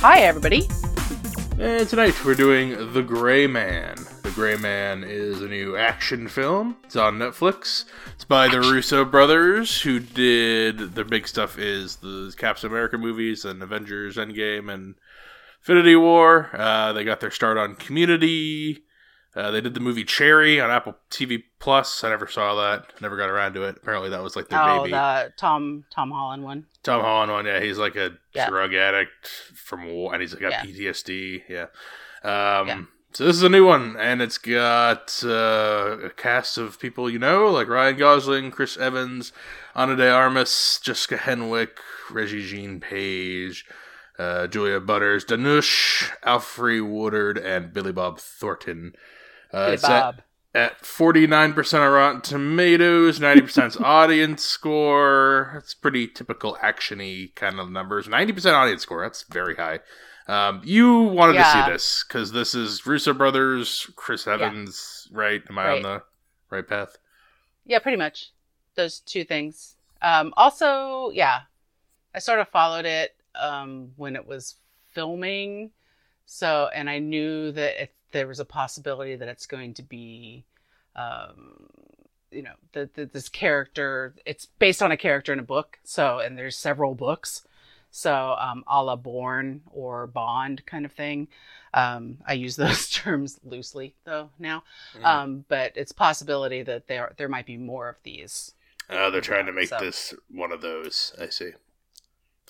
Hi, everybody. And tonight we're doing The Gray Man. The Gray Man is a new action film. It's on Netflix. It's by the Russo brothers, who did their big stuff is the Captain America movies and Avengers Endgame and Infinity War. Uh, they got their start on Community. Uh, they did the movie Cherry on Apple TV Plus. I never saw that. Never got around to it. Apparently, that was like their oh, baby. the Tom Tom Holland one. Tom Holland one, yeah, he's like a Yeah. drug addict from war, and he's got Yeah. PTSD. Yeah. Um, Yeah. So this is a new one, and it's got uh, a cast of people you know, like Ryan Gosling, Chris Evans, Ana de Armas, Jessica Henwick, Reggie Jean Page, uh, Julia Butters, Dhanush, Alfre Woodard, and Billy Bob Thornton. Uh, Billy at- Bob. At 49% of Rotten Tomatoes, 90% audience score. That's pretty typical actiony kind of numbers. 90% audience score. That's very high. Um, you wanted to see this because this is Russo brothers, Chris Evans, right? Am I on the right path? Yeah, pretty much. Those two things. Um, also, yeah, I sort of followed it um, when it was filming. So, and I knew that it, there was a possibility that it's going to be, um, you know, that that this character, it's based on a character in a book. So, and there's several books. So, um, a la Bourne or Bond kind of thing. Um, I use those terms loosely though now. Um, but it's possibility that there there might be more of these. Oh, they're trying to make So- this one of those. I see.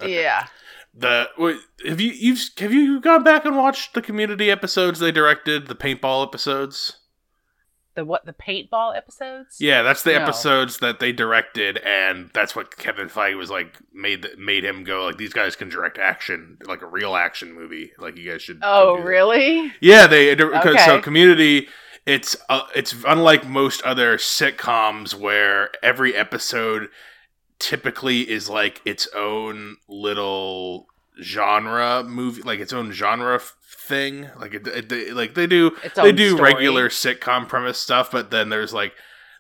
Okay. Yeah. The wait, have you you've have you gone back and watched the community episodes they directed, the paintball episodes? The what the paintball episodes? Yeah, that's the No. episodes that they directed, and that's what Kevin Feige was like made made him go like these guys can direct action like a real action movie like you guys should. Oh, really? Yeah, they because so Community. It's uh, it's unlike most other sitcoms where every episode typically is like its own little genre movie, like its own genre f- thing. Like it, it, they, like they do Its they do story. regular sitcom premise stuff, but then there's like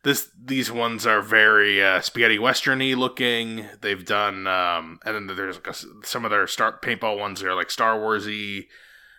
this these ones are very uh, spaghetti westerny looking. They've done um, and then there's like a some of their star paintball ones are like Star Warsy.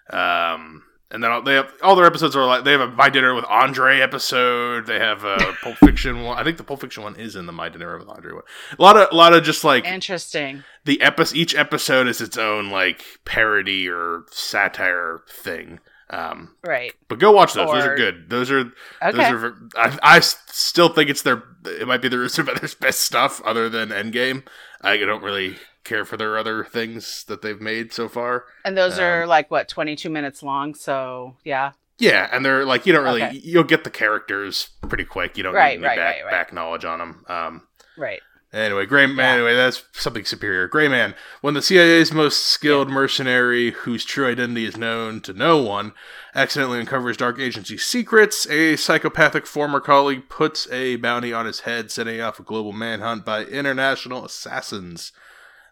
Um, and then all, they have all their episodes are like they have a My Dinner with Andre episode. They have a Pulp Fiction one. I think the Pulp Fiction one is in the My Dinner with Andre one. A lot of a lot of just like Interesting. the episode each episode is its own like parody or satire thing um Right. but go watch those those are good those are Okay. those are I, I still think it's their it might be the Russo Brothers best stuff other than Endgame I don't really care for their other things that they've made so far and those um, are like what 22 minutes long. So yeah. yeah and they're like you don't really Okay. you'll get the characters pretty quick you don't Right, need any right, back, right, back knowledge on them um Right. Anyway, Gray Man. Yeah. Anyway, that's something superior. Gray Man, when the CIA's most skilled mercenary, whose true identity is known to no one, accidentally uncovers dark agency secrets, a psychopathic former colleague puts a bounty on his head, setting off a global manhunt by international assassins,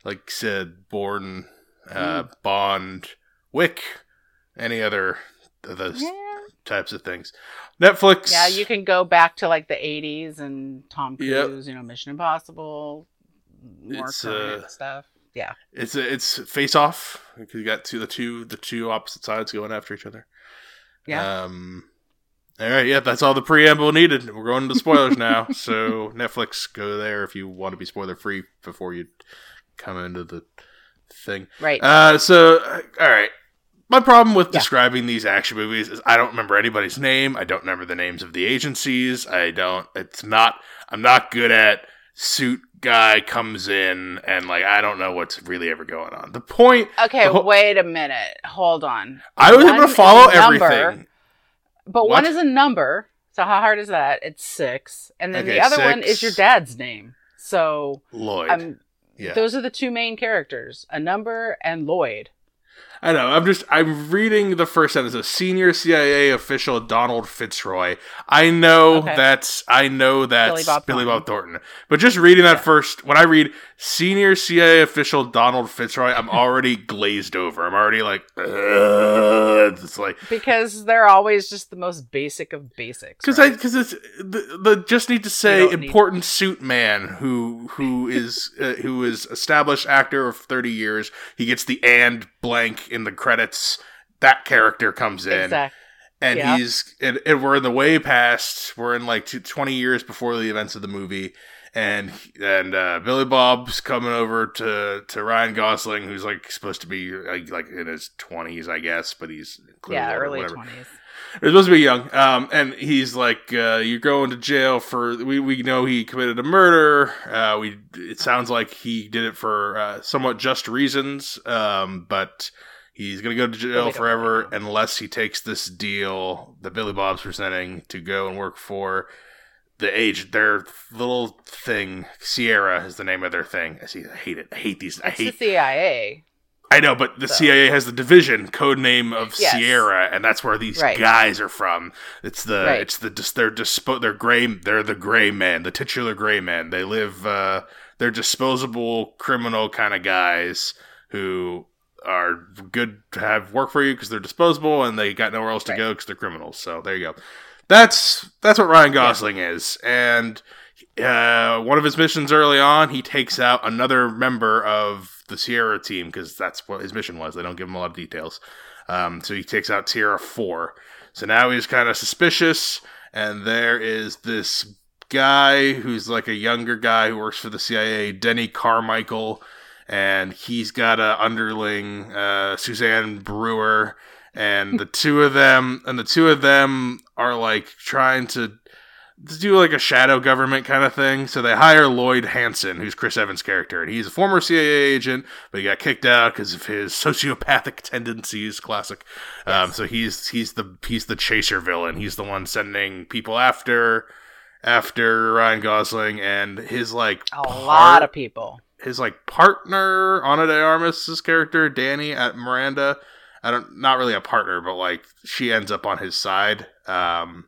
like said, Bourne, uh, Hmm. Bond, Wick, any other of those Yeah. types of things. Netflix. Yeah, you can go back to like the 80s and Tom Yep. Cruise, you know, Mission Impossible, more It's, current uh, stuff. Yeah. It's it's face off because you got two the two the two opposite sides going after each other. Yeah. Um. All right. Yeah, that's all the preamble needed. We're going into spoilers now. So Netflix, go there if you want to be spoiler free before you come into the thing. Right. Uh. So uh, all right. My problem with Yeah. describing these action movies is I don't remember anybody's name. I don't remember the names of the agencies. I don't. It's not. I'm not good at suit guy comes in and like I don't know what's really ever going on. The point okay, the whole- wait a minute. Hold on. I was able to follow number, everything. But What? one is a number. So how hard is that? It's six. And then Okay, the other one is your dad's name. So Lloyd. I'm yeah. those are the two main characters, a number and Lloyd. I know. I'm just I'm reading the first sentence. A senior CIA official Donald Fitzroy. I know Okay. that's I know that's Billy Billy Bob Bob, Thornton. But just reading that Yeah. first when I read senior CIA official Donald Fitzroy, I'm already glazed over. I'm already like, Ugh. it's like because they're always just the most basic of basics. because right? I because it's the, the just need to say don't need- important suit man who who is uh, who is established actor of 30 years. He gets the and blank in the credits. That character comes in. exactly. and Yeah. he's and, and we're in the way past we're in like two, 20 years before the events of the movie and and uh, Billy Bob's coming over to to Ryan Gosling who's like supposed to be like, like in his 20s I guess but he's clearly Yeah, early whatever. twenties. He's supposed to be young um and he's like uh, you're going to jail for we we know he committed a murder uh we it sounds like he did it for uh, somewhat just reasons um but He's gonna go to jail forever unless he takes this deal that Billy Bob's presenting to go and work for the age their little thing. Sierra is the name of their thing. I see. I hate it. I hate these. I It's the. CIA. I know, but the so. CIA has the division code name of Yes. Sierra, and that's where these Right. guys are from. It's the Right. it's the they're dispo- they're gray they're the gray man, the titular gray man. They live uh they're disposable criminal kind of guys who are good to have work for you because they're disposable and they got nowhere else to Right. go because they're criminals. So there you go. That's that's what Ryan Gosling is, and uh, one of his missions early on, he takes out another member of the Sierra team because that's what his mission was. They don't give him a lot of details. Um, so he takes out Sierra 4. So now he's kind of suspicious, and there is this guy who's like a younger guy who works for the CIA, Denny Carmichael, and he's got a underling, uh, Suzanne Brewer, and the two of them, and the two of them are like trying to do like a shadow government kind of thing. So they hire Lloyd Hansen, who's Chris Evans' character, and he's a former CIA agent, but he got kicked out because of his sociopathic tendencies. Classic. Um, so he's he's the he's the chaser villain. He's the one sending people after after Ryan Gosling and his like A lot of people. His like partner Ana de Armas's character Danny at Miranda. I don't not really a partner, but like she ends up on his side. Um,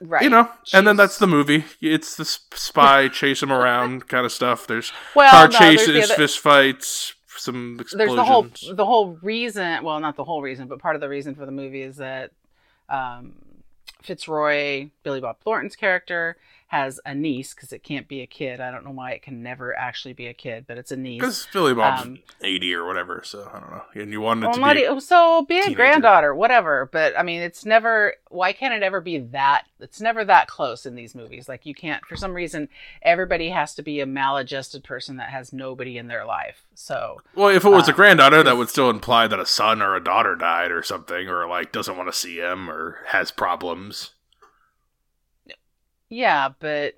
Right. you know, and then that's the movie. It's the spy chase him around kind of stuff. There's well, car no, there's chases, other- fist fights, some explosions. there's the whole the whole reason well not the whole reason but part of the reason for the movie is that um, fitzroy billy bob thornton's character has a niece because it can't be a kid i don't know why it can never actually be a kid but it's a niece because Billy Bob's Um, eighty or whatever. So I don't know. And you wanted well, to be e- so be a teenager. granddaughter whatever but i mean it's never why can't it ever be that it's never that close in these movies like you can't for some reason everybody has to be a maladjusted person that has nobody in their life so well. If it was a um, granddaughter, that would still imply that a son or a daughter died or something, or like doesn't want to see him or has problems. Yeah but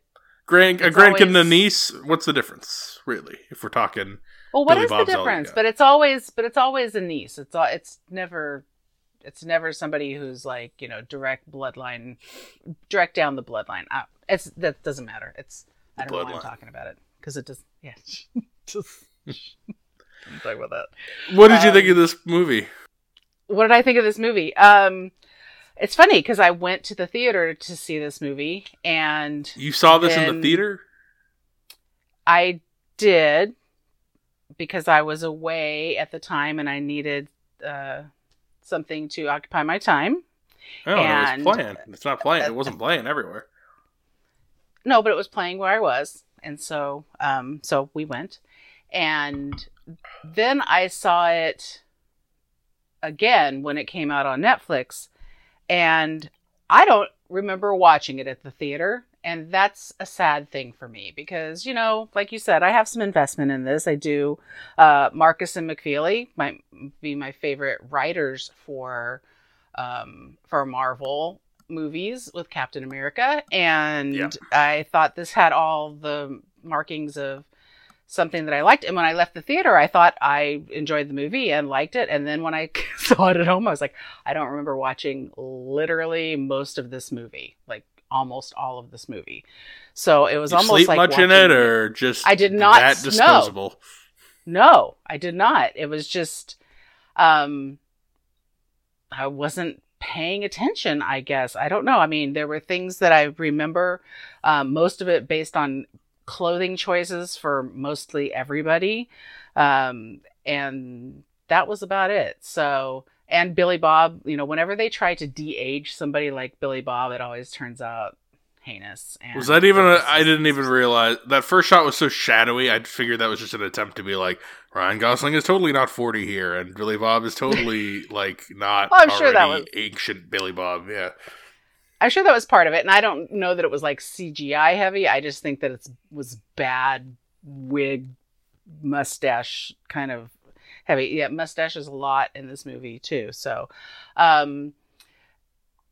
Grand, a It's grandkid and a always- niece. What's the difference, really? If we're talking, Well, what Billy is Bob's the difference? But it's always, but it's always a niece. It's all, it's never, it's never somebody who's like you know direct bloodline, direct down the bloodline. Uh, it's that doesn't matter. It's I don't know why I'm talking about it because it does. Yeah, just talk about that. what did you think Um, of this movie? What did I think of this movie? Um, it's funny because I went to the theater to see this movie and You saw this in the theater? I did because I was away at the time and I needed uh, something to occupy my time. Oh, and- it was playing. It's not playing. It wasn't playing everywhere. No, but it was playing where I was, and so um, so we went, and then I saw it again when it came out on Netflix, and I don't remember watching it at the theater. And that's a sad thing for me because, you know, like you said, I have some investment in this. I do. Uh, Markus and McFeely might be my favorite writers for um, for Marvel movies with Captain America, and Yeah. I thought this had all the markings of something that I liked. And when I left the theater, I thought I enjoyed the movie and liked it. And then when I saw it at home, I was like, I don't remember watching literally most of this movie, like almost all of this movie. So it was you almost sleep like much in it, or just I did not that disposable. no, I did not. It was just um I wasn't paying attention, I guess. I don't know. I mean, there were things that I remember um, most of it based on clothing choices for mostly everybody. Um, and that was about it. So, and Billy Bob, you know, whenever they try to de-age somebody like Billy Bob, it always turns out heinous. And Was that even? A, I didn't even realize that first shot was so shadowy. I figured that was just an attempt to be like Ryan Gosling is totally not forty here, and Billy Bob is totally like not. Well, I'm sure that was- ancient Billy Bob. Yeah, I'm sure that was part of it, and I don't know that it was like CGI heavy. I just think that it was bad wig, mustache kind of heavy. Yeah, mustache is a lot in this movie too. So, um,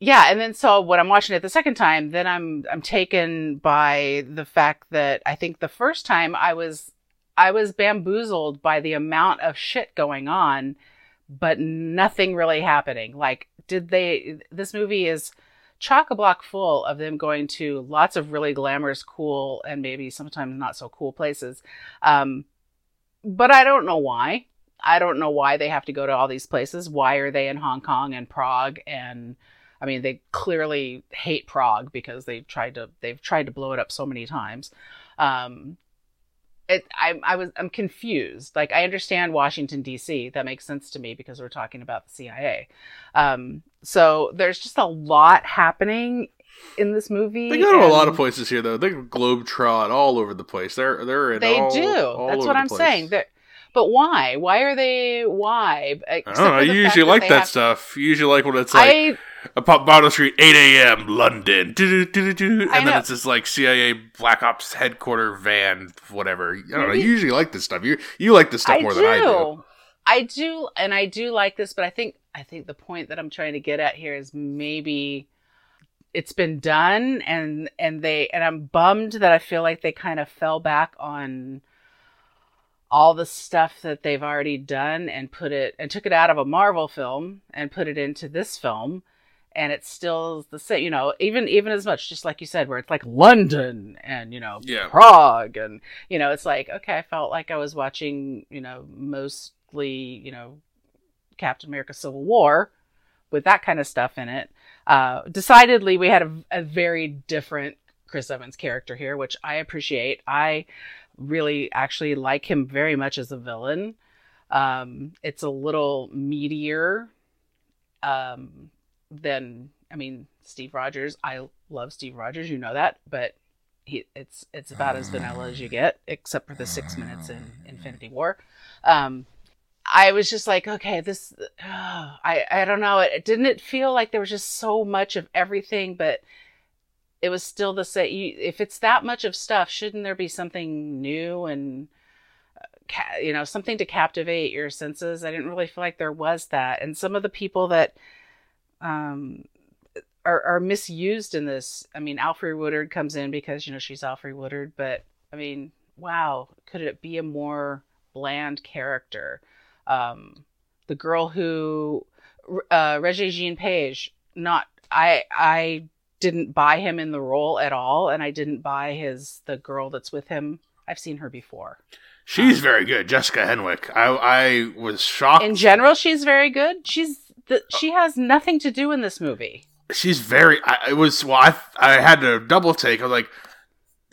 yeah, and then so when I'm watching it the second time, then I'm I'm taken by the fact that I think the first time I was I was bamboozled by the amount of shit going on, but nothing really happening. Like, did they? This movie is chock a block full of them going to lots of really glamorous, cool, and maybe sometimes not so cool places. Um, but I don't know why. I don't know why they have to go to all these places. Why are they in Hong Kong and Prague? And I mean, they clearly hate Prague because they've tried to they've tried to blow it up so many times. Um, it, I, I was I'm confused. Like I understand Washington D.C. That makes sense to me because we're talking about the CIA. Um, so there's just a lot happening in this movie. they go to a lot of places here though. They globetrot all over the place. They're they're in They all- do. all That's what I'm place. saying. They're, but why? Why are they? Why? I don't know. You usually like that stuff. You usually like when it's like I a pop bottle street, 8 a.m. London, do-do-do-do-do, and then it's this like CIA Black Ops headquarter van, whatever. I don't know. You usually like this stuff. You you like this stuff I more do. than I do. I do, and I do like this, but I think I think the point that I'm trying to get at here is maybe it's been done, and and they and I'm bummed that I feel like they kind of fell back on all the stuff that they've already done and put it and took it out of a Marvel film and put it into this film. And it's still the same, you know, even even as much, just like you said, where it's like London and you know Yeah. Prague and you know, it's like okay, I felt like I was watching, you know, mostly, you know, Captain America: Civil War with that kind of stuff in it. Uh, decidedly, we had a, a very different Chris Evans character here, which I appreciate. I really actually like him very much as a villain. Um, it's a little meatier um, than, I mean, Steve Rogers. I love Steve Rogers, you know that, but he, it's it's about as vanilla as you get, except for the six minutes in Infinity War. Um, I was just like, okay, this, I, I don't know. It, didn't it feel like there was just so much of everything, but it was still the same. You, if it's that much of stuff, shouldn't there be something new and, uh, you know, something to captivate your senses? I didn't really feel like there was that. And some of the people that, um, are, are misused in this. I mean, Alfred Woodard comes in because, you know, she's Alfred Woodard, but I mean, wow, could it be a more bland character? um, the girl who uh, Regé Jean Page. Not I I didn't buy him in the role at all, and I didn't buy his the girl that's with him. I've seen her before. She's very good, Jessica Henwick. I I was shocked. In general, she's very good. She's the, she has nothing to do in this movie. She's very. I, it was well. I I had to double take. I was like,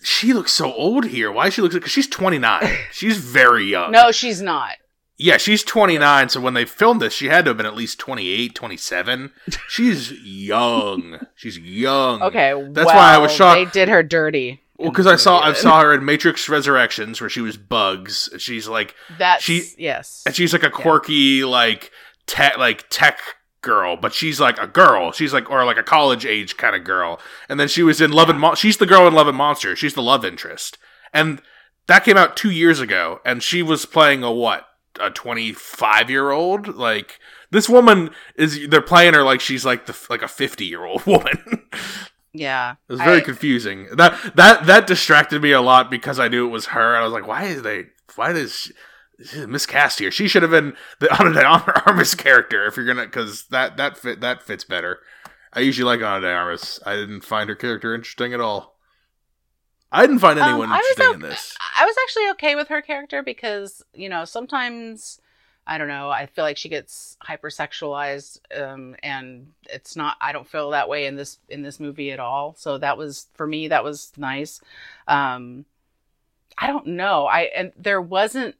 she looks so old here. Why she looks? Because she's 29. she's very young. No, she's not. Yeah, she's 29, so when they filmed this, she had to have been at least 28, 27. She's young. She's young. Okay, That's why I was shocked. They did her dirty. Well, because I saw I saw her in Matrix Resurrections where she was Bugs. She's like, That's she- yes. and she's like a quirky like tech like tech girl, but she's like a girl. She's like or like a college age kind of girl. And then she was in Love and Mon- she's the girl in Love and Monsters. She's the love interest. And that came out 2 years ago and she was playing a what? A 25 year old? Like this woman is they're playing her like she's like the like a 50 year old woman. yeah. It was very I- confusing. That that that distracted me a lot because I knew it was her. I was like, why is they? Why does miscast here? She should have been the Ana de Armas character if you're gonna because that that fit that fits better. I usually like Ana de Armas. I didn't find her character interesting at all. I didn't find Um, anyone was interesting in this. I was actually okay with her character because you know sometimes I don't know. I feel like she gets hypersexualized, um, and it's not. I don't feel that way in this in this movie at all. So that was for me. That was nice. Um, I don't know. I and there wasn't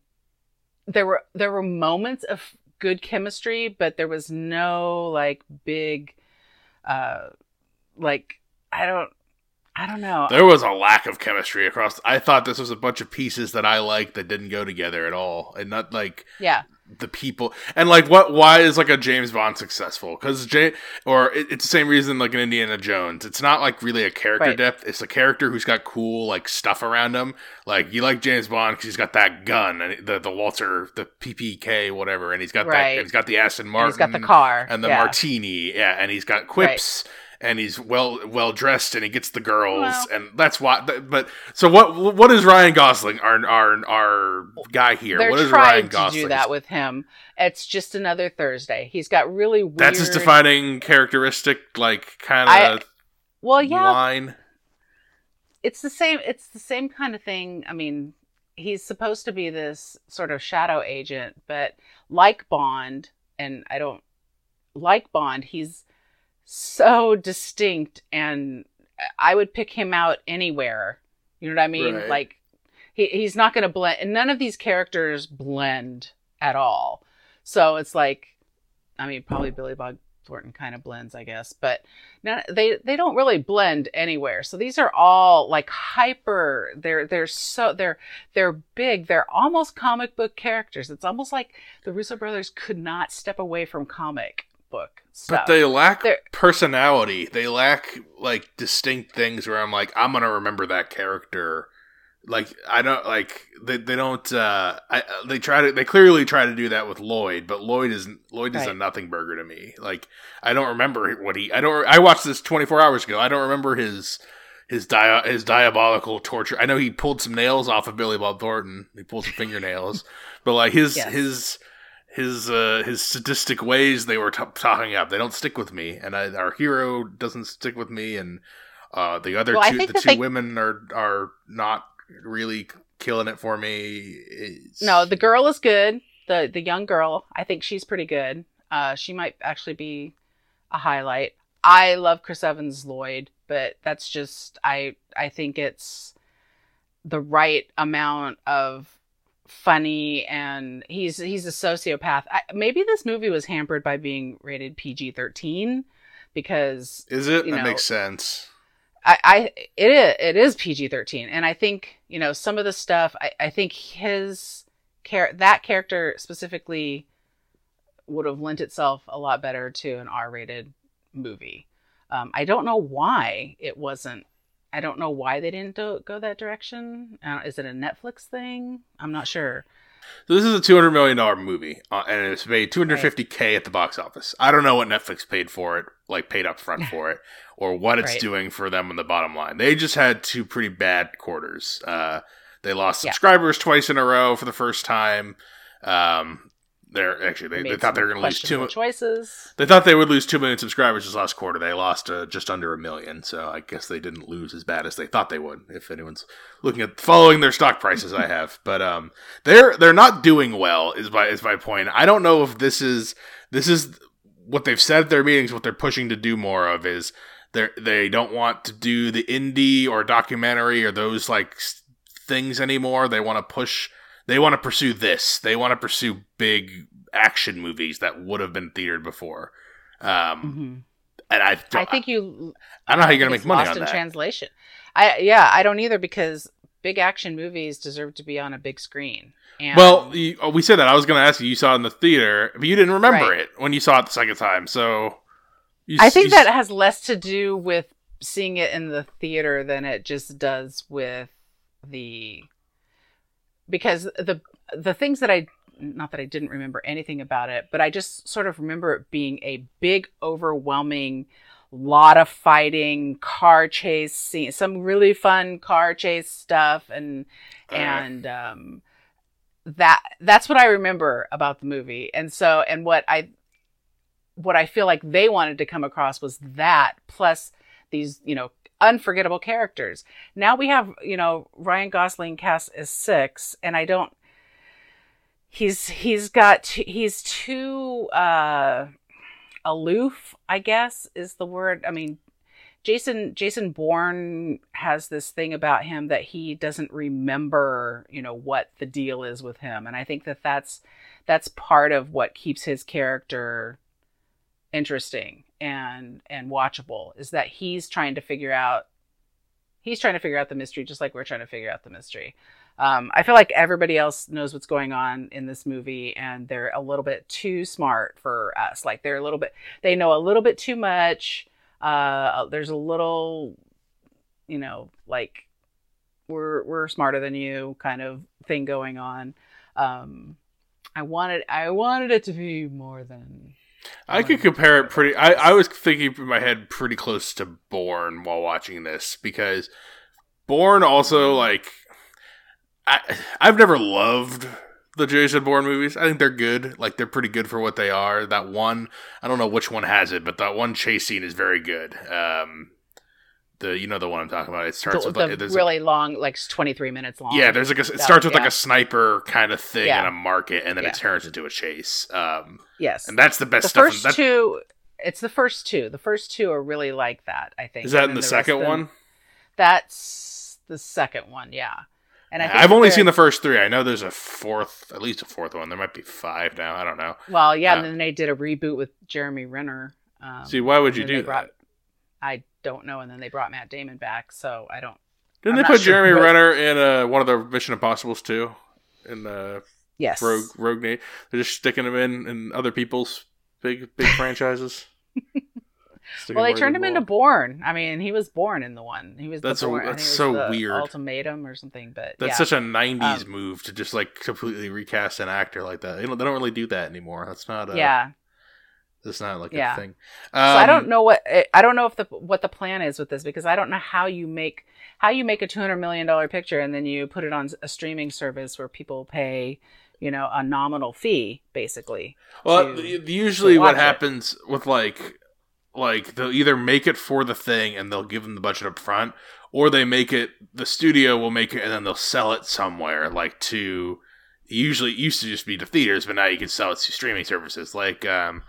there were there were moments of good chemistry, but there was no like big uh like I don't I don't know. There was a lack of chemistry across. I thought this was a bunch of pieces that I liked that didn't go together at all, and not like yeah the people and like what why is like a James Bond successful? Because J or it, it's the same reason like an Indiana Jones. It's not like really a character Right. depth. It's a character who's got cool like stuff around him. Like you like James Bond because he's got that gun and the the Walther the PPK whatever and he's got that Right. and he's got the Aston and Martin he's got the car. and the yeah. martini yeah and he's got quips and he's well well dressed and he gets the girls Well- and that's why but so what what is Ryan Gosling our our our guy here They're what is trying Ryan to Gosling do that with him. It's just another Thursday. He's got really weird. That's his defining characteristic, like kind of Well, yeah, line. it's the same. It's the same kind of thing. I mean, he's supposed to be this sort of shadow agent, but like Bond, and I don't like Bond. He's so distinct, and I would pick him out anywhere. You know what I mean? Right. Like he he's not going to blend, and none of these characters blend at all. So it's like, I mean, probably Billy Bob Thornton kind of blends, I guess, but no, they they don't really blend anywhere. So these are all like hyper. They're they're so they're they're big. They're almost comic book characters. It's almost like the Russo brothers could not step away from comic book. But they lack They're- personality. They lack like distinct things where I'm like, I'm gonna remember that character. Like I don't like they they don't uh I they try to they clearly try to do that with Lloyd, but Lloyd is Lloyd is a nothing burger to me. Like I don't remember what he I don't I watched this 24 hours ago. I don't remember his his dia- his diabolical torture. I know he pulled some nails off of Billy Bob Thornton. He pulled some fingernails, but like his Yes. his his uh his sadistic ways they were t- talking up. They don't stick with me, and I, our hero doesn't stick with me, and uh the other Well, two the two they- women are are not really killing it for me. It's- No, the girl is good. The the young girl, I think she's pretty good. Uh, she might actually be a highlight. I love Chris Evans Lloyd, but that's just I I think it's the right amount of funny and he's he's a sociopath. I, maybe this movie was hampered by being rated PG-13 because is it? you That know, makes sense. I, I it is it is PG thirteen, and I think you know some of the stuff. I, I think his care that character specifically would have lent itself a lot better to an R rated movie. Um, I don't know why it wasn't. I don't know why they didn't do, go that direction. Uh, is it a Netflix thing? I'm not sure. So this is a two hundred million dollar movie, uh, and it's made two hundred fifty k at the box office. I don't know what Netflix paid for it, like paid up front for it, or what it's Right. doing for them on the bottom line. They just had two pretty bad quarters. Uh, they lost Yeah. subscribers twice in a row for the first time. Um, they're actually they, they thought they were going to lose two. choices. They thought they would lose two million subscribers this last quarter. They lost uh, just under a million, so I guess they didn't lose as bad as they thought they would. If anyone's looking at following their stock prices, I have, but um, they're they're not doing well. Is my is my point. I don't know if this is this is what they've said at their meetings. What they're pushing to do more of is they they don't want to do the indie or documentary or those like things anymore. They want to push. They want to pursue this. They want to pursue big action movies that would have been theatered before. Um, hmm and I, don't, I think you I don't know how you're gonna make money lost on in that. translation. I yeah, I don't either because big action movies deserve to be on a big screen. And well, you, oh, we said that. I was going to ask you. You saw it in the theater, but you didn't remember Right. it when you saw it the second time. So, you, I think you- that has less to do with seeing it in the theater than it just does with the because the the things that I not that I didn't remember anything about it, but I just sort of remember it being a big overwhelming lot of fighting, car chase scene, some really fun car chase stuff and Uh, and um that that's what I remember about the movie. And so and what I what I feel like they wanted to come across was that plus these, you know, unforgettable characters. Now we have, you know, Ryan Gosling cast as 6 and I don't he's he's got he's too uh aloof, I guess is the word. I mean, Jason Jason Bourne has this thing about him that he doesn't remember, you know, what the deal is with him, and I think that that's that's part of what keeps his character interesting and and watchable is that he's trying to figure out he's trying to figure out the mystery just like we're trying to figure out the mystery. Um, I feel like everybody else knows what's going on in this movie, and they're a little bit too smart for us. Like they're a little bit, they know a little bit too much. Uh, there's a little, you know, like we're we're smarter than you kind of thing going on. Um, I wanted I wanted it to be more than. I could compare it pretty. I, I was thinking in my head pretty close to Bourne while watching this because Bourne also like I I've never loved the Jason Bourne movies. I think they're good. Like they're pretty good for what they are. That one, I don't know which one has it, but that one chase scene is very good. Um, the you know the one I'm talking about. It starts the, with the like, there's really long, like 23 minutes long. yeah, there's like a, it That- starts with like a sniper kind of thing Yeah. in a market, and then Yeah. it turns into a chase. Um, yes. and that's the best the stuff. first that, two, it's the first two. The first two are really like that. I think. is that And in then the second of them- one? That's the second one. Yeah. And I I've only seen the first three. I know there's a fourth, at least a fourth one. There might be five now. I don't know. Well, yeah, uh, and then they did a reboot with Jeremy Renner. Um, See, why would you do they brought- that? I don't know, and then they brought Matt Damon back, so I don't. Didn't I'm they put sure, Jeremy but- Renner in uh, one of the Mission Impossibles too? In uh, Yes. Rogue Rogue Nate, they're just sticking him in in other people's big big franchises. Well, they turned him into Bourne. I mean, he was born in the one. He was That's the a- Bourne. That's so the weird. Ultimatum or something, but That's yeah. such a '90s Um, move to just like completely recast an actor like that. They don't, they don't really do that anymore. That's not a, yeah. That's not like Yeah. a thing. so I Um, don't know what I don't know if the what the plan is with this because I don't know how you make how you make a two hundred million dollar picture and then you put it on a streaming service where people pay you know a nominal fee basically. Well, to- usually to what watch it. happens with like like they'll either make it for the thing and they'll give them the budget up front, or they make it the studio will make it and then they'll sell it somewhere like to usually it used to just be to theaters, but now you can sell it to streaming services. Like um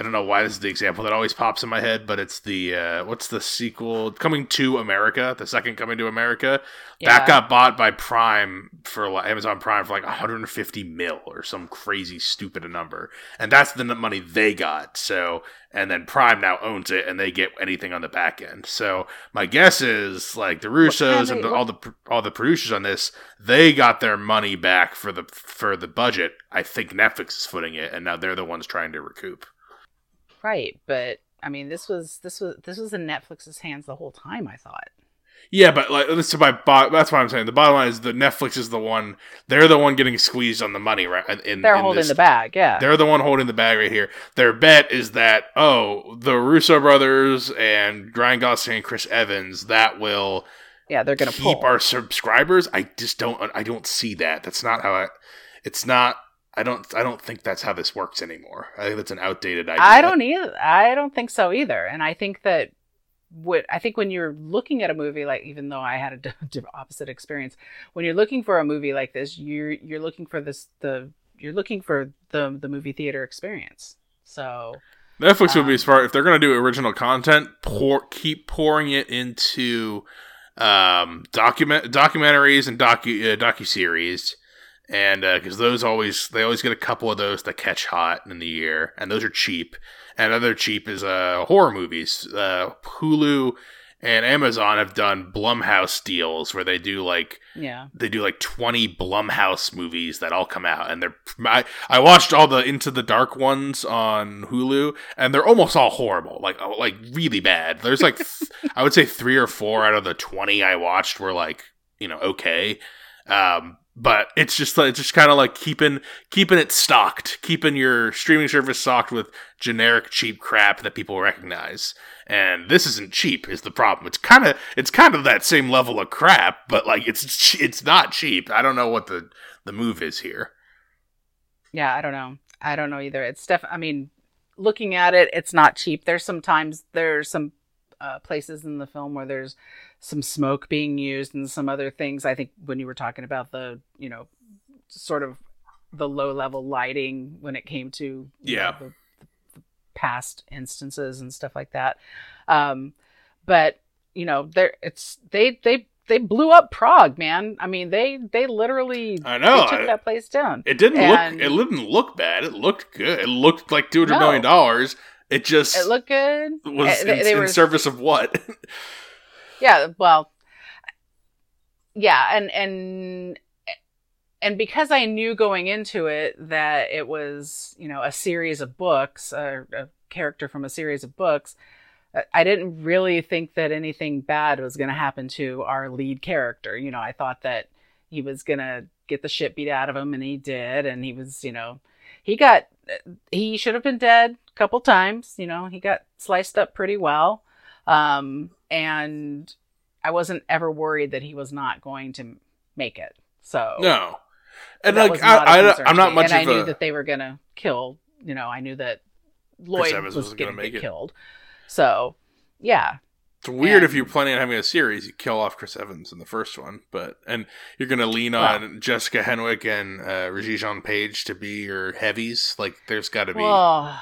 I don't know why this is the example that always pops in my head, but it's the uh, what's the sequel coming to America, the second coming to America. Yeah. That got bought by Prime for like, Amazon Prime for like 150 mil or some crazy stupid number, and that's the money they got. So, and then Prime now owns it, and they get anything on the back end. So, my guess is like the Russos they- and the, what- all the all the producers on this, they got their money back for the for the budget. I think Netflix is footing it, and now they're the ones trying to recoup. Right, but I mean this was this was this was in Netflix's hands the whole time. I thought. Yeah, but like this is my bo- that's why I'm saying the bottom line is the Netflix is the one they're the one getting squeezed on the money right in They're in holding this- the bag. Yeah. They're the one holding the bag right here. Their bet is that oh the Russo brothers and Ryan Gosling and Chris Evans that will Yeah, they're gonna keep pull. our subscribers. I just don't I don't see that. That's not how I. It's not. I don't. I don't think that's how this works anymore. I think that's an outdated idea. I don't either. I don't think so either. And I think that what I think when you're looking at a movie like, even though I had a d- d- opposite experience, when you're looking for a movie like this, you're you're looking for this the you're looking for the the movie theater experience. So Netflix would Um, be smart if they're going to do original content. Pour, keep pouring it into um, document documentaries and docu uh, docu series, and because those always they always get a couple of those that catch hot in the year, and those are cheap. And other cheap is uh, horror movies. Uh, Hulu and Amazon have done Blumhouse deals where they do like yeah, they do like 20 Blumhouse movies that all come out and they're I, I watched all the Into the Dark ones on Hulu and they're almost all horrible like oh, like really bad there's like th- I would say 3 or 4 out of the 20 I watched were like you know okay um but it's just it's just kind of like keeping keeping it stocked keeping your streaming service stocked with generic cheap crap that people recognize and this isn't cheap is the problem it's kind of it's kind of that same level of crap but like it's it's not cheap i don't know what the the move is here yeah. I don't know. I don't know either. It's def. I mean, looking at it, it's not cheap. There's sometimes there's some uh, places in the film where there's some smoke being used and some other things. I think when you were talking about the, you know, sort of the low level lighting when it came to Yeah. know, the, the past instances and stuff like that. Um, but you know, there it's they they they blew up Prague, man. I mean, they they literally I know. took I- that place down. It didn't And- look. It didn't look bad. It looked good. It looked like two hundred No. million dollars. It just It looked good. was they- in, they in service of what? Yeah, well, yeah, and and and because I knew going into it that it was, you know, a series of books, a, a character from a series of books, I didn't really think that anything bad was going to happen to our lead character. You know, I thought that he was going to get the shit beat out of him, and he did, and he was, you know, he got he should have been dead a couple times. You know, he got sliced up pretty well, um, and I wasn't ever worried that he was not going to make it. So no. And like was not a I, I, I'm not much and I knew a. that they were gonna kill. You know, I knew that Lloyd Evans was gonna, get it. killed. So yeah, It's weird if you're planning on having a series, you kill off Chris Evans in the first one, but and you're gonna lean Well- on Jessica Henwick and uh, Regis-Jean Page to be your heavies. Like, there's got to be. well,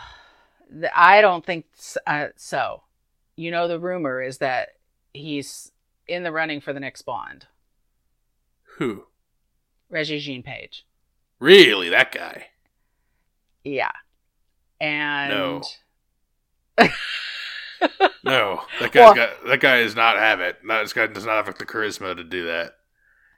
I don't think uh, so. You know, the rumor is that he's in the running for the next Bond, Who? Reggie Jean Page. Really, that guy? Yeah, and No. No, that guy. Well- got that guy does not have it. Not, this guy does not have the charisma to do that.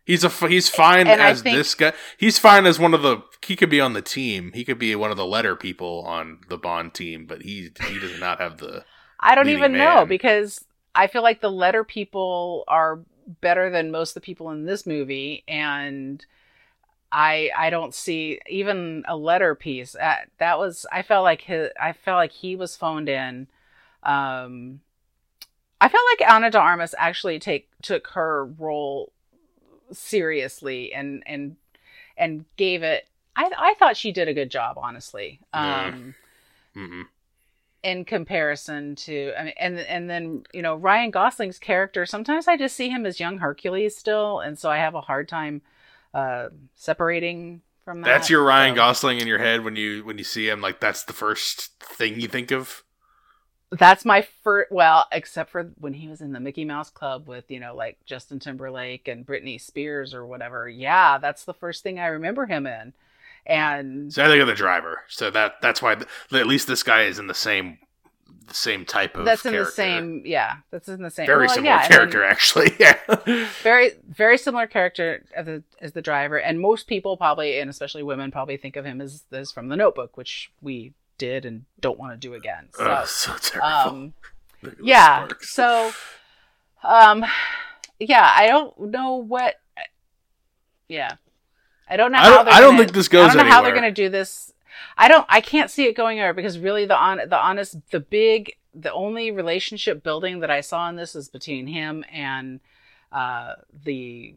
He's a he's fine And as think- this guy. He's fine as one of the. He could be on the team. He could be one of the letter people on the Bond team, but he he does not have the. I don't even know because I feel like the letter people are better than most of the people in this movie, and I I don't see even a letter piece. Uh, that was I felt like his I felt like he was phoned in. Um, I felt like Ana de Armas actually take took her role seriously and and and gave it. I I thought she did a good job, honestly. Um Mm-mm. in comparison to I mean and and then you know Ryan Gosling's character sometimes I just see him as young Hercules still and so I have a hard time uh separating from that. That's your Ryan So- Gosling in your head when you when you see him. Like that's the first thing you think of. That's my first well except for when he was in the Mickey Mouse Club with you know like Justin Timberlake and Britney Spears or whatever. Yeah, that's the first thing I remember him in. And So I think of the driver. So that that's why th- at least this guy is in the same the same type of. that's in the same yeah, that's in the same Very well, similar yeah, character, actually. Yeah. very very similar character as the, as the driver and most people probably and especially women probably think of him as this from the notebook which we did and don't want to do again so Ugh, so terrible. um Look at those yeah sparks. so um yeah i don't know what yeah i don't know I how don't- I don't gonna- think this goes i don't know how they're gonna do this i don't i can't see it going anywhere because really the on the honest the big the only relationship building that i saw in this is between him and uh the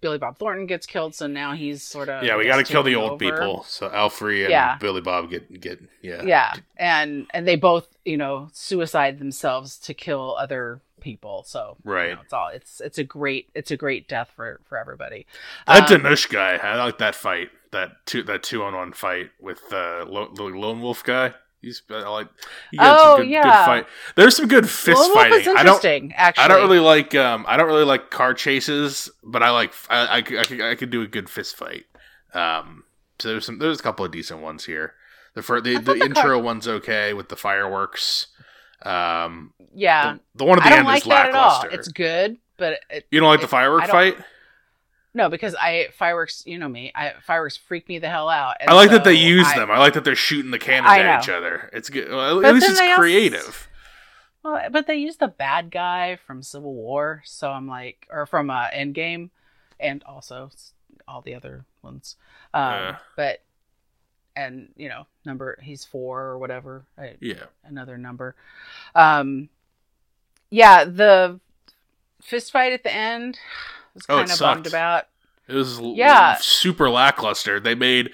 Billy Bob Thornton gets killed, so now he's sort of yeah, we got to kill the old people. So Alfre and Yeah. Billy Bob get get yeah. yeah and and they both you know suicide themselves to kill other people so you Right. know, it's all it's it's a great it's a great death for for everybody That Um, Dhanush guy, I like that fight. That two that two on one fight with uh, Lo- the lone wolf guy. He's like. He Oh, some good, yeah. good fight. There's some good fist Wolf fighting. I don't. actually I don't really like. Um, I don't really like car chases, but I like. I I, I, could, I could do a good fist fight. Um, so there's some. There's a couple of decent ones here. The fir- the, the the intro car- one's okay with the fireworks. Um, yeah the, the one at the end like is that at all lackluster. it's good but it, you don't like it- the firework fight? No because I fireworks you know me I fireworks freak me the hell out I like that they use I- them. I like that they're shooting the cannons at each other. It's good. Well, But at least it's they also- creative. Well, but they use the bad guy from Civil War, so I'm like, or from uh, Endgame, and also all the other ones. Um, Yeah. But and you know, number he's four or whatever, I, Yeah. another number. Um, yeah, the fist fight at the end was Oh, kind of bummed about. It was Yeah. super lackluster. They made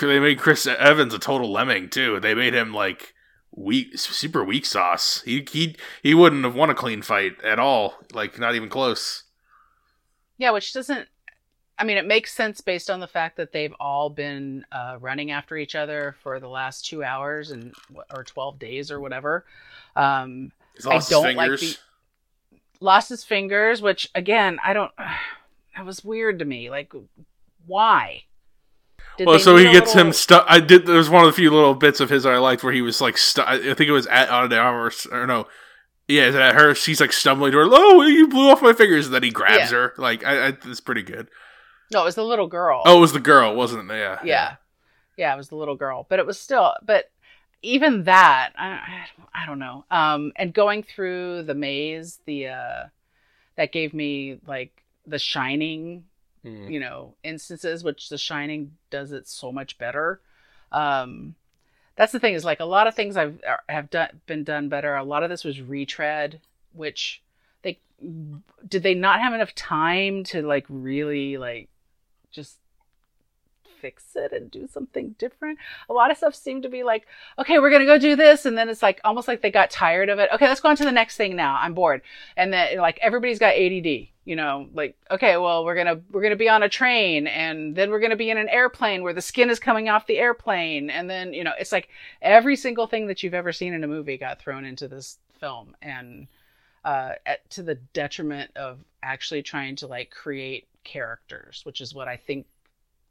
they made Chris Evans a total lemming too. They made him like weak, super weak sauce. He he he wouldn't have won a clean fight at all. Like not even close. Yeah, which doesn't. I mean, it makes sense based on the fact that they've all been uh, running after each other for the last two hours and or twelve days or whatever. Um, I don't like the- lost his fingers, which again, I don't. That was weird to me. Like, why? Did well, so he gets little- him stuck. I did. There was one of the few little bits of his I liked where he was like, stu- I think it was at Ana de Armas, or no, yeah, at her. She's like stumbling to her. Oh, you blew off my fingers, and then he grabs her. Like, I, I, it's pretty good. No, it was the little girl. Oh, it was the girl, wasn't it? Yeah, yeah, yeah, it was the little girl. But it was still, but even that, I, I- I don't know. Um, and going through the maze, the uh, that gave me like the Shining Mm. you know instances which the shining does it so much better um that's the thing is like a lot of things i've have done been done better a lot of this was retread which they did they not have enough time to like really like just fix it and do something different. A lot of stuff seemed to be like okay we're gonna go do this. And then it's like almost like they got tired of it. Okay let's go on to the next thing now. I'm bored. And then like everybody's got add you know like okay well we're gonna we're gonna be on a train. And then we're gonna be in an airplane where the skin is coming off the airplane. And then you know it's like every single thing that you've ever seen in a movie got thrown into this film. And uh at, to the detriment of actually trying to like create characters which is what i think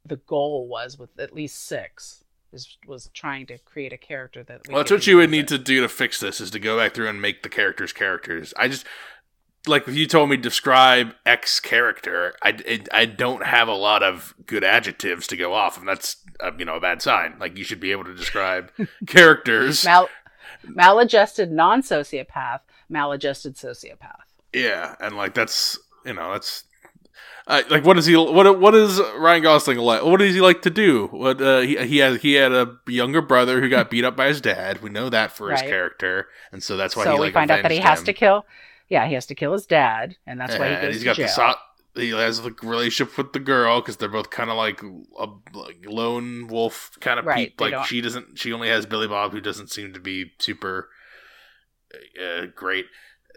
the goal was with at least six is was trying to create a character that we Well, that's what you would need to do to fix this is to go back through and make the characters characters. I just like if you told me describe X character, I, it, I don't have a lot of good adjectives to go off, and that's uh, you know a bad sign. Like you should be able to describe characters. Mal- maladjusted non-sociopath maladjusted sociopath Yeah, and like that's you know that's uh, like what is he what what is Ryan Gosling like? What does he like to do? What uh, he he had he had a younger brother who got beat up by his dad. We know that for his character, and so that's why so he, like, we find out that he has him. to kill yeah he has to kill his dad and that's why he goes he's got jail the so- he has the relationship with the girl because they're both kind of like a like lone wolf kind of Right, peep. they Like don't- she doesn't, she only has Billy Bob, who doesn't seem to be super uh, great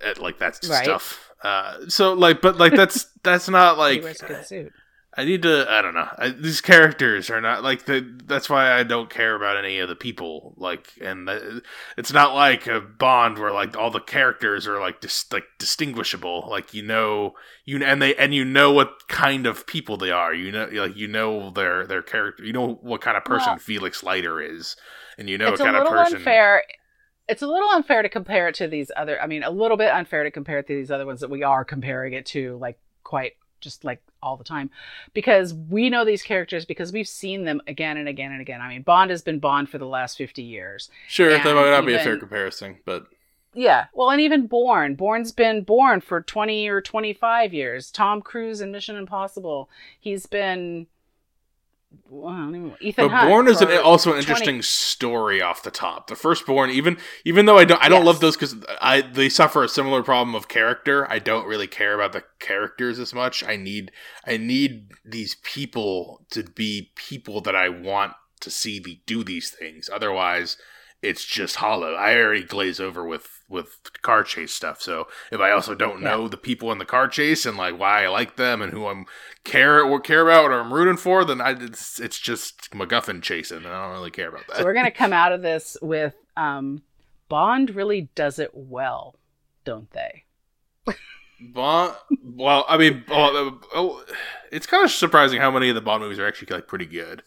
at like that Right. stuff. Uh, so like, but like that's that's not like wears a good suit I need to. I don't know. I, these characters are not like the. That's why I don't care about any of the people. Like, and the, it's not like a Bond where like all the characters are like dis, like distinguishable. Like you know you and they and you know what kind of people they are. You know, like you know their their character. You know what kind of person Well- Felix Leiter is, and you know it's what a kind of little person. unfair it's a little unfair to compare it to these other i mean a little bit unfair to compare it to these other ones that we are comparing it to like quite just like all the time. Because we know these characters because we've seen them again and again and again. I mean bond has been bond for the last 50 years. Sure, that might not be a fair comparison, but yeah well and even born Bourne's been Bourne for 20 or 25 years. Tom cruise in mission impossible he's been well, I don't even- Ethan But Hunt Bourne is an, also an 20 interesting story off the top. The first Bourne, even even though I don't I don't Yes. love those because I they suffer a similar problem of character. I don't really care about the characters as much. I need I need these people to be people that I want to see the, do these things. Otherwise, it's just hollow. I already glaze over with with car chase stuff. So if I also don't Yeah. know the people in the car chase and like why I like them and who I'm care or care about or I'm rooting for, then I it's it's just MacGuffin chasing, and I don't really care about that. So we're gonna come out of this with um, Bond really does it well, don't they? Bond, well, I mean, well, oh, it's kind of surprising how many of the Bond movies are actually like pretty good.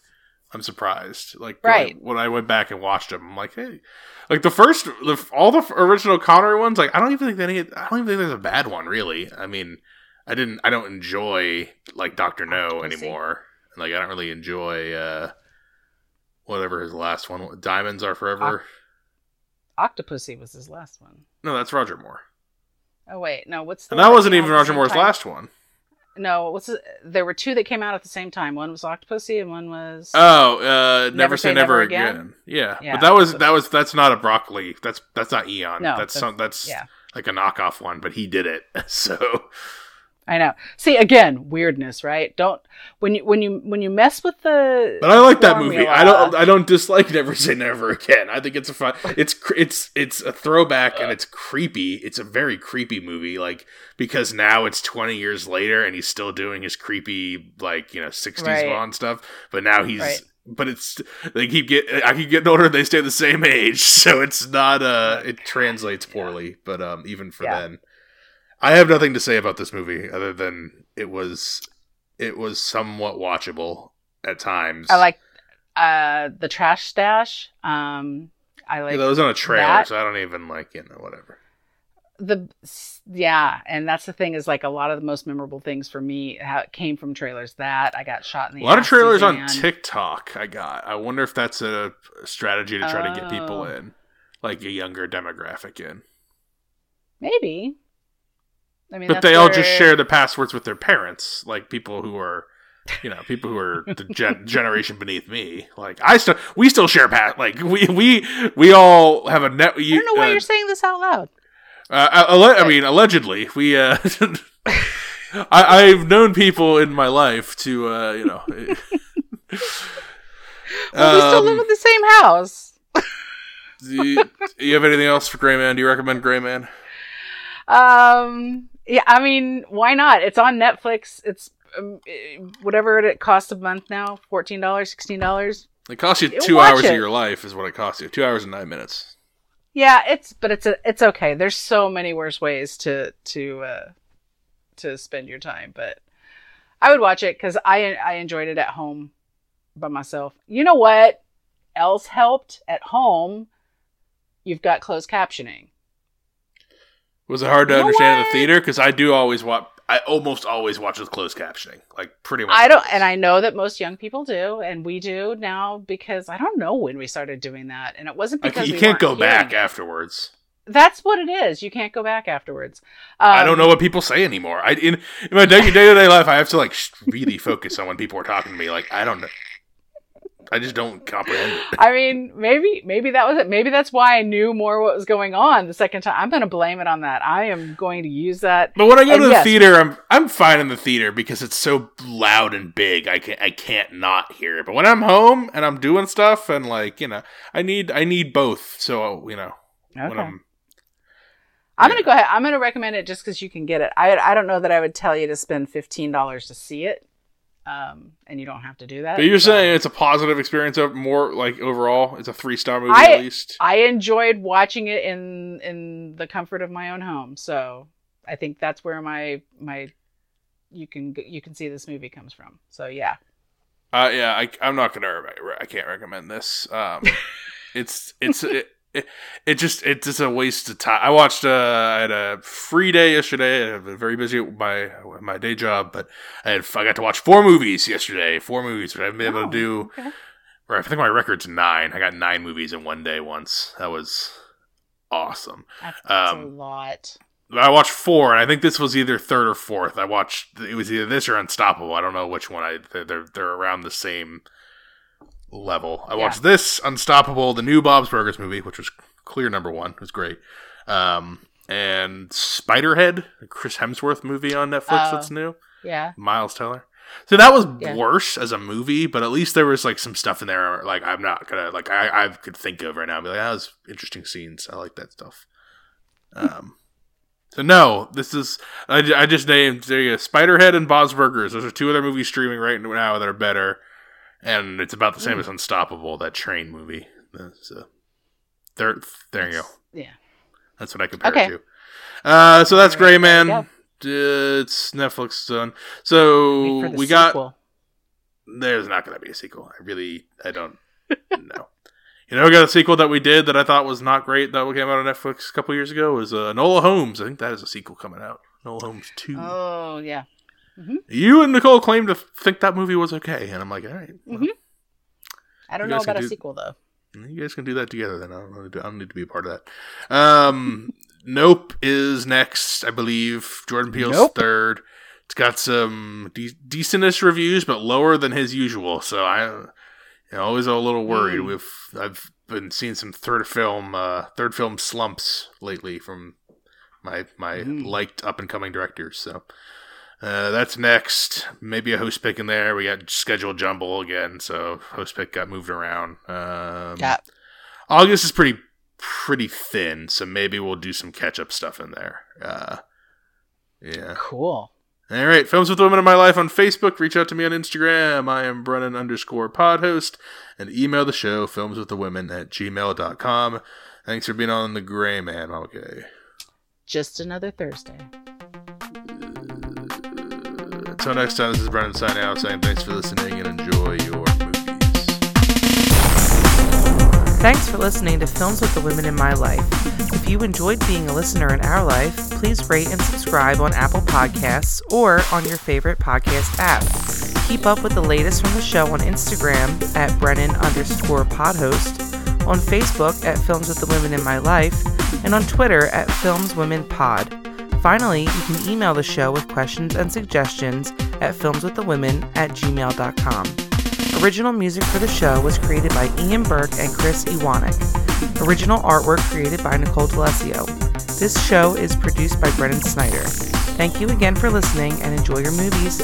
I'm surprised. Like when I- Right. when I, went back and watched them, I'm like, hey, like the first, the, all the original Connery ones, like I don't even think any, I don't even think there's a bad one really. I mean, I didn't, I don't enjoy like Doctor No anymore. Like I don't really enjoy uh whatever his last one, Diamonds Are Forever. Octopussy was his last one. no, that's Roger Moore, Oh wait, no, what's the and that wasn't even out at the Roger Moore's time? last one. No, what's the, there were two that came out at the same time. One was Octopussy, and one was Oh, uh, never, say, never, again. Again? Yeah. Yeah, but that was that was that's not a broccoli. That's that's not Eon. No, that's that's- some that's yeah. like a knockoff one, but he did it. So I know. See again, weirdness, right? Don't when you when you when you mess with the. But I like that movie. I don't I don't dislike Never Say Never Again. I think it's a fun it's it's it's a throwback and it's creepy. It's a very creepy movie like because now it's 20 years later and he's still doing his creepy like, you know, 60s Right. Bond stuff, but now he's Right. but it's they keep get I keep getting older and they stay the same age. So it's not uh it translates poorly, but um even for Yeah. then I have nothing to say about this movie other than it was it was somewhat watchable at times. I like uh the trash stash. Um I like yeah, that was on a trailer, that. so I don't even like you know whatever. the yeah, and that's the thing is like a lot of the most memorable things for me how it came from trailers. That I got shot in the A lot of trailers on TikTok. I got. I wonder if that's a strategy to try to get people Oh. in, like a younger demographic in. Maybe. I mean, But they all just share the passwords with their parents, like people who are, you know, people who are the gen- generation beneath me. Like I still, we still share pass. Like we, we, we all have a net. I don't know why uh, you're saying this out loud. Uh, I, alle- I mean, allegedly, we. Uh, I, I've known people in my life to, uh, you know. Well, we still live Um, in the same house. do, you, do you have anything else for Gray Man? Do you recommend Gray Man? Um, yeah, I mean, why not? It's on Netflix. It's um, eh, whatever it costs a month now $14, $16. It costs you two watch hours of your life, is what it costs you. Two hours and nine minutes. Yeah, it's but it's a, it's okay. There's so many worse ways to to uh to spend your time, but I would watch it cuz I I enjoyed it at home by myself. You know what else helped at home? You've got closed captioning. Was it hard to understand in the theater? Because I do always watch. I almost always watch with closed captioning, like pretty much. I don't, always. and I know that most young people do, and we do now because I don't know when we started doing that, and it wasn't because you we can't go back it. afterwards. That's what it is. You can't go back afterwards. Um, I don't know what people say anymore. I in, in my day to day life, I have to like really focus on when people are talking to me. Like I don't know. I just don't comprehend it. I mean, maybe maybe that was it. Maybe that's why I knew more what was going on the second time. I'm going to blame it on that. I am going to use that. But when I go And to the yes. theater, I'm I'm fine in the theater because it's so loud and big. I can I can't not hear it. But when I'm home and I'm doing stuff and like you know, I need I need both. So you know, when Okay. I'm I'm yeah. going to go ahead. I'm going to recommend it just because you can get it. I I don't know that I would tell you to spend fifteen dollars to see it, um, and you don't have to do that. But you're so- saying it's a positive experience of more like overall, it's a three star movie I- at least. I enjoyed watching it in in the comfort of my own home. So I think that's where my my you can you can see this movie comes from. So yeah. Uh, yeah, I, I'm not gonna. I can't recommend this. Um, it's it's it, it, it just it's just a waste of time. I watched. Uh, I had a free day yesterday. I've been very busy with my with my day job, but I had I got to watch four movies yesterday. Four movies, which I haven't been able Oh, to do. okay. Or I think my record's nine. I got nine movies in one day once. That was awesome. That's, that's a Um, lot. I watched four, and I think this was either third or fourth. I watched it was either this or Unstoppable. I don't know which one. I they're, they're around the same level. I Yeah. watched this Unstoppable, the new Bob's Burgers movie, which was clear number one. It was great. Um, and Spiderhead, a Chris Hemsworth movie on Netflix Oh. that's new. Yeah. Miles Teller. So that was Yeah. worse as a movie, but at least there was like some stuff in there. Like I'm not gonna like I I could think of right now. And be like that was interesting scenes. I like that stuff. Um. So no, this is I, I just named there you go, Spiderhead and Bob's Burgers. Those are two other movies streaming right now that are better, and it's about the same Mm. as Unstoppable, that train movie. Uh, So there, there you go. Yeah. That's what I compare Okay. it to. Uh, so that's Gray Man. It's Netflix done. So Wait for the we got. sequel. There's not going to be a sequel. I really, I don't know. You know, we got a sequel that we did that I thought was not great that came out on Netflix a couple years ago. Was uh, Enola Holmes. I think that is a sequel coming out. Enola Holmes two. Oh yeah. You and Nicole claim to think that movie was okay, and I'm like, all right, well, Mhm. I don't know about a sequel though. you guys can do that together. Then I don't, know, I don't need to be a part of that. Um, Nope is next, I believe. Jordan Peele's Nope. third. It's got some de- decentish reviews, but lower than his usual. So I, you know, always a little worried. Mm. With I've been seeing some third film, uh, third film slumps lately from my my Mm. liked up and coming directors. So uh, that's next. Maybe a host pick in there. We got schedule jumble again, so host pick got moved around. Um, Yeah. August is pretty pretty thin, so maybe we'll do some catch up stuff in there. Uh, yeah. Cool. All right, Films with the Women in My Life on Facebook. Reach out to me on Instagram. I am Brennan underscore pod host. And email the show, films with the women at gmail.com. Thanks for being on The Gray Man. Okay. Just another Thursday. Until next time, this is Brennan signing out saying thanks for listening and enjoy your movies. Thanks for listening to Films with the Women in My Life. If you enjoyed being a listener in our life, please rate and subscribe on Apple Podcasts or on your favorite podcast app. Keep up with the latest from the show on Instagram at Brennan underscore podhost, on Facebook at Films with the Women in My Life, and on Twitter at Films Women Pod. Finally, you can email the show with questions and suggestions at filmswiththewomen at gmail.com. Original music for the show was created by Ian Burke and Chris Iwanek. Original artwork created by Nicole D'Alessio. This show is produced by Brennan Snyder. Thank you again for listening and enjoy your movies.